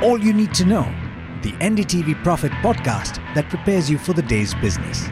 All you need to know the NDTV Profit podcast that prepares you for the day's business.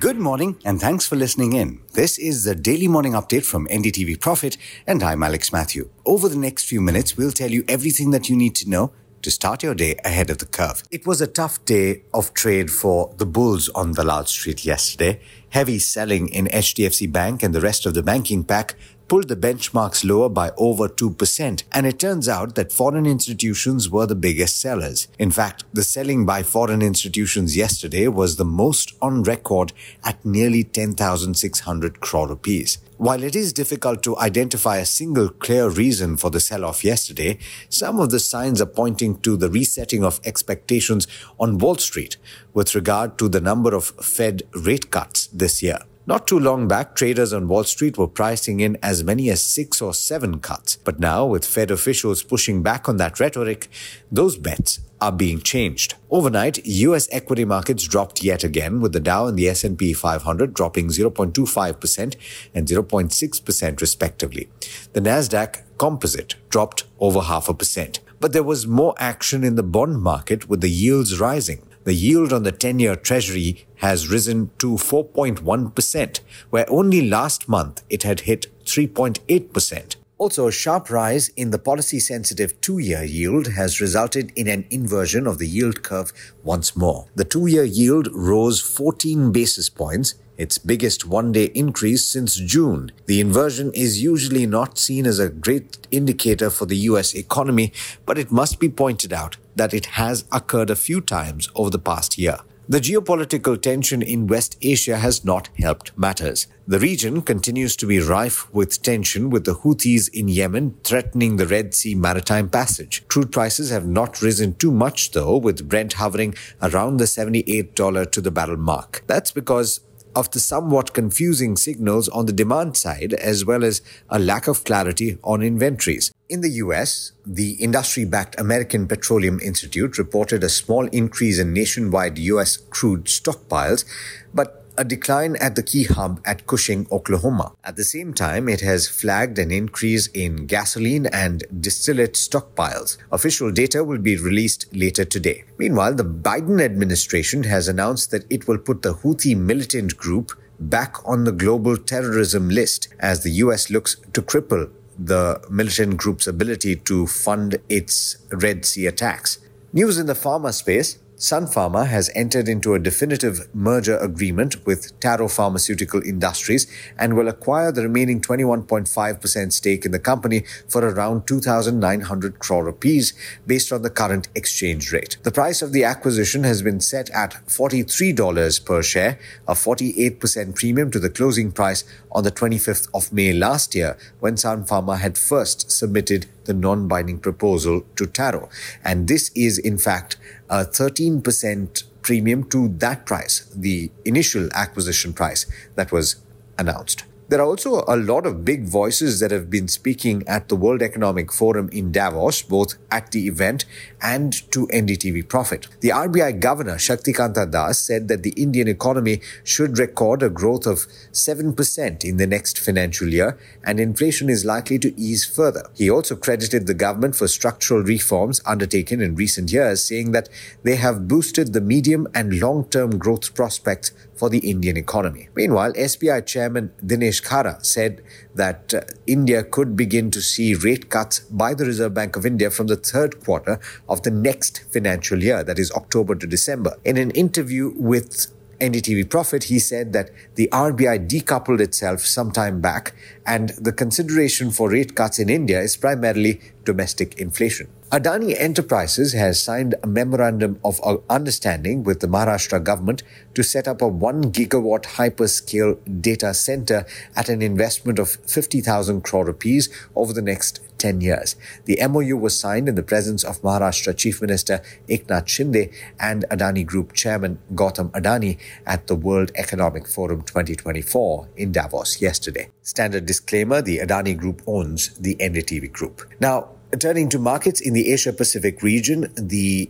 Good morning and thanks for listening in. This is the daily morning update from NDTV Profit and I'm Alex Mathew. Over the next few minutes, we'll tell you everything that you need to know to start your day ahead of the curve. It was a tough day of trade for the bulls on Dalal Street yesterday. Heavy selling in HDFC Bank and the rest of the banking pack pulled the benchmarks lower by over 2%, and it turns out that foreign institutions were the biggest sellers. In fact, the selling by foreign institutions yesterday was the most on record at nearly 10,600 crore rupees. While it is difficult to identify a single clear reason for the sell off yesterday, some of the signs are pointing to the resetting of expectations on Wall Street with regard to the number of Fed rate cuts this year. Not too long back, traders on Wall Street were pricing in as many as six or seven cuts. But now, with Fed officials pushing back on that rhetoric, those bets are being changed. Overnight, US equity markets dropped yet again with the Dow and the S&P 500 dropping 0.25% and 0.6% respectively. The Nasdaq Composite dropped over half a percent. But there was more action in the bond market with the yields rising the yield on the 10 year Treasury has risen to 4.1%, where only last month it had hit 3.8%. Also, a sharp rise in the policy sensitive two year yield has resulted in an inversion of the yield curve once more. The two year yield rose 14 basis points its biggest one day increase since June. The inversion is usually not seen as a great indicator for the US economy, but it must be pointed out that it has occurred a few times over the past year. The geopolitical tension in West Asia has not helped matters. The region continues to be rife with tension with the Houthis in Yemen threatening the Red Sea maritime passage. Crude prices have not risen too much though, with Brent hovering around the $78 to the barrel mark. That's because of the somewhat confusing signals on the demand side, as well as a lack of clarity on inventories. In the US, the industry backed American Petroleum Institute reported a small increase in nationwide US crude stockpiles, but a decline at the key hub at Cushing, Oklahoma. At the same time, it has flagged an increase in gasoline and distillate stockpiles. Official data will be released later today. Meanwhile, the Biden administration has announced that it will put the Houthi militant group back on the global terrorism list as the US looks to cripple the militant group's ability to fund its Red Sea attacks. News in the pharma space. Sun Pharma has entered into a definitive merger agreement with Taro Pharmaceutical Industries and will acquire the remaining 21.5% stake in the company for around 2,900 crore rupees based on the current exchange rate. The price of the acquisition has been set at $43 per share, a 48% premium to the closing price on the 25th of May last year when Sun Pharma had first submitted the non-binding proposal to Taro. And this is in fact a 13% premium to that price, the initial acquisition price that was announced. There are also a lot of big voices that have been speaking at the World Economic Forum in Davos, both at the event and to NDTV Profit. The RBI Governor Shaktikanta Das said that the Indian economy should record a growth of 7% in the next financial year and inflation is likely to ease further. He also credited the government for structural reforms undertaken in recent years, saying that they have boosted the medium and long-term growth prospects for the Indian economy. Meanwhile, SBI Chairman Dinesh Khara said that uh, India could begin to see rate cuts by the Reserve Bank of India from the third quarter of the next financial year, that is October to December. In an interview with NDTV Profit, he said that the RBI decoupled itself some time back, and the consideration for rate cuts in India is primarily domestic inflation. Adani Enterprises has signed a memorandum of uh, understanding with the Maharashtra government to set up a 1 gigawatt hyperscale data center at an investment of 50,000 crore rupees over the next 10 years. The MOU was signed in the presence of Maharashtra Chief Minister Eknath Shinde and Adani Group Chairman Gautam Adani at the World Economic Forum 2024 in Davos yesterday. Standard disclaimer, the Adani Group owns the NDTV Group. Now, Turning to markets in the Asia Pacific region, the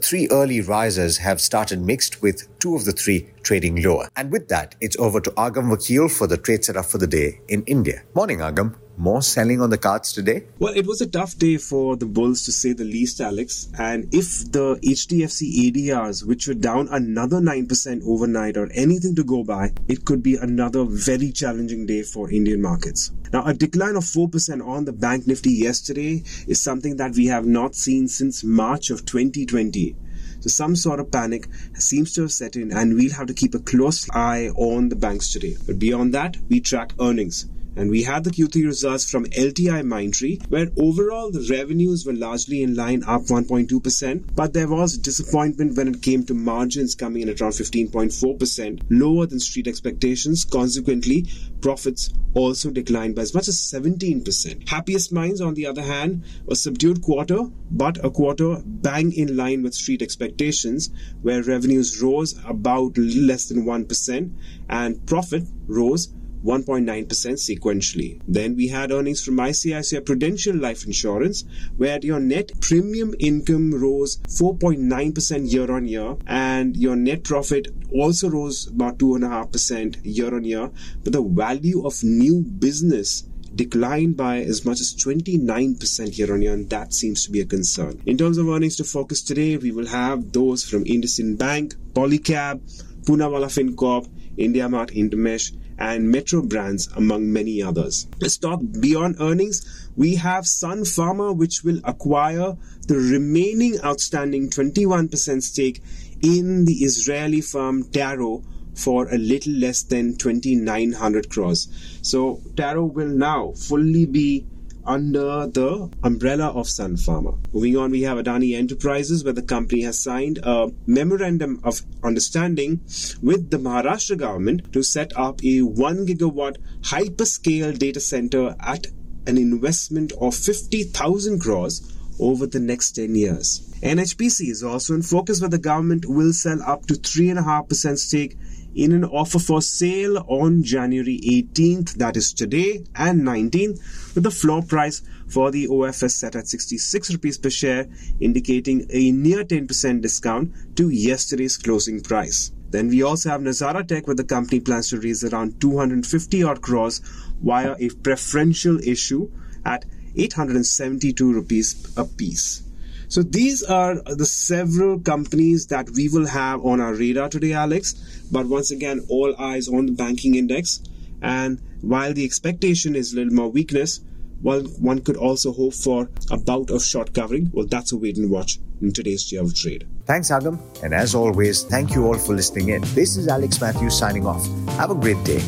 three early risers have started mixed with two of the three trading lower. And with that, it's over to Agam Vakil for the trade setup for the day in India. Morning, Agam. More selling on the cards today? Well, it was a tough day for the Bulls to say the least, Alex. And if the HDFC ADRs, which were down another 9% overnight or anything to go by, it could be another very challenging day for Indian markets. Now, a decline of 4% on the Bank Nifty yesterday is something that we have not seen since March of 2020. So some sort of panic seems to have set in and we'll have to keep a close eye on the banks today. But beyond that, we track earnings. And we had the Q3 results from LTI Mindtree, where overall the revenues were largely in line, up 1.2%, but there was disappointment when it came to margins coming in at around 15.4%, lower than street expectations. Consequently, profits also declined by as much as 17%. Happiest Minds, on the other hand, a subdued quarter, but a quarter bang in line with street expectations, where revenues rose about less than 1% and profit rose 1.9% sequentially. Then we had earnings from ICICI Prudential Life Insurance, where your net premium income rose 4.9% year on year, and your net profit also rose about 2.5% year on year. But the value of new business declined by as much as 29% year on year, and that seems to be a concern. In terms of earnings to focus today, we will have those from IndusInd Bank, Polycab, Poonawalla FinCorp, IndiaMart Intermesh, and Metro Brands, among many others. Let's talk beyond earnings. We have Sun Pharma, which will acquire the remaining outstanding 21% stake in the Israeli firm Taro for a little less than 2900 crores. So Taro will now fully be under the umbrella of Sun Pharma. Moving on, we have Adani Enterprises, where the company has signed a memorandum of understanding with the Maharashtra government to set up a 1 gigawatt hyperscale data center at an investment of 50,000 crores over the next 10 years. NHPC is also in focus where the government will sell up to 3.5% stake in an offer for sale on January 18th, that is today, and 19th, with the floor price for the OFS set at 66 rupees per share, indicating a near 10% discount to yesterday's closing price. Then we also have Nazara Tech, where the company plans to raise around 250 odd crores via a preferential issue at 872 rupees a piece. So these are the several companies that we will have on our radar today, Alex. But once again, all eyes on the banking index. And while the expectation is a little more weakness, well, one could also hope for a bout of short covering. Well, that's a wait and watch in today's day of trade. Thanks, Agam. And as always, thank you all for listening in. This is Alex Mathews signing off. Have a great day.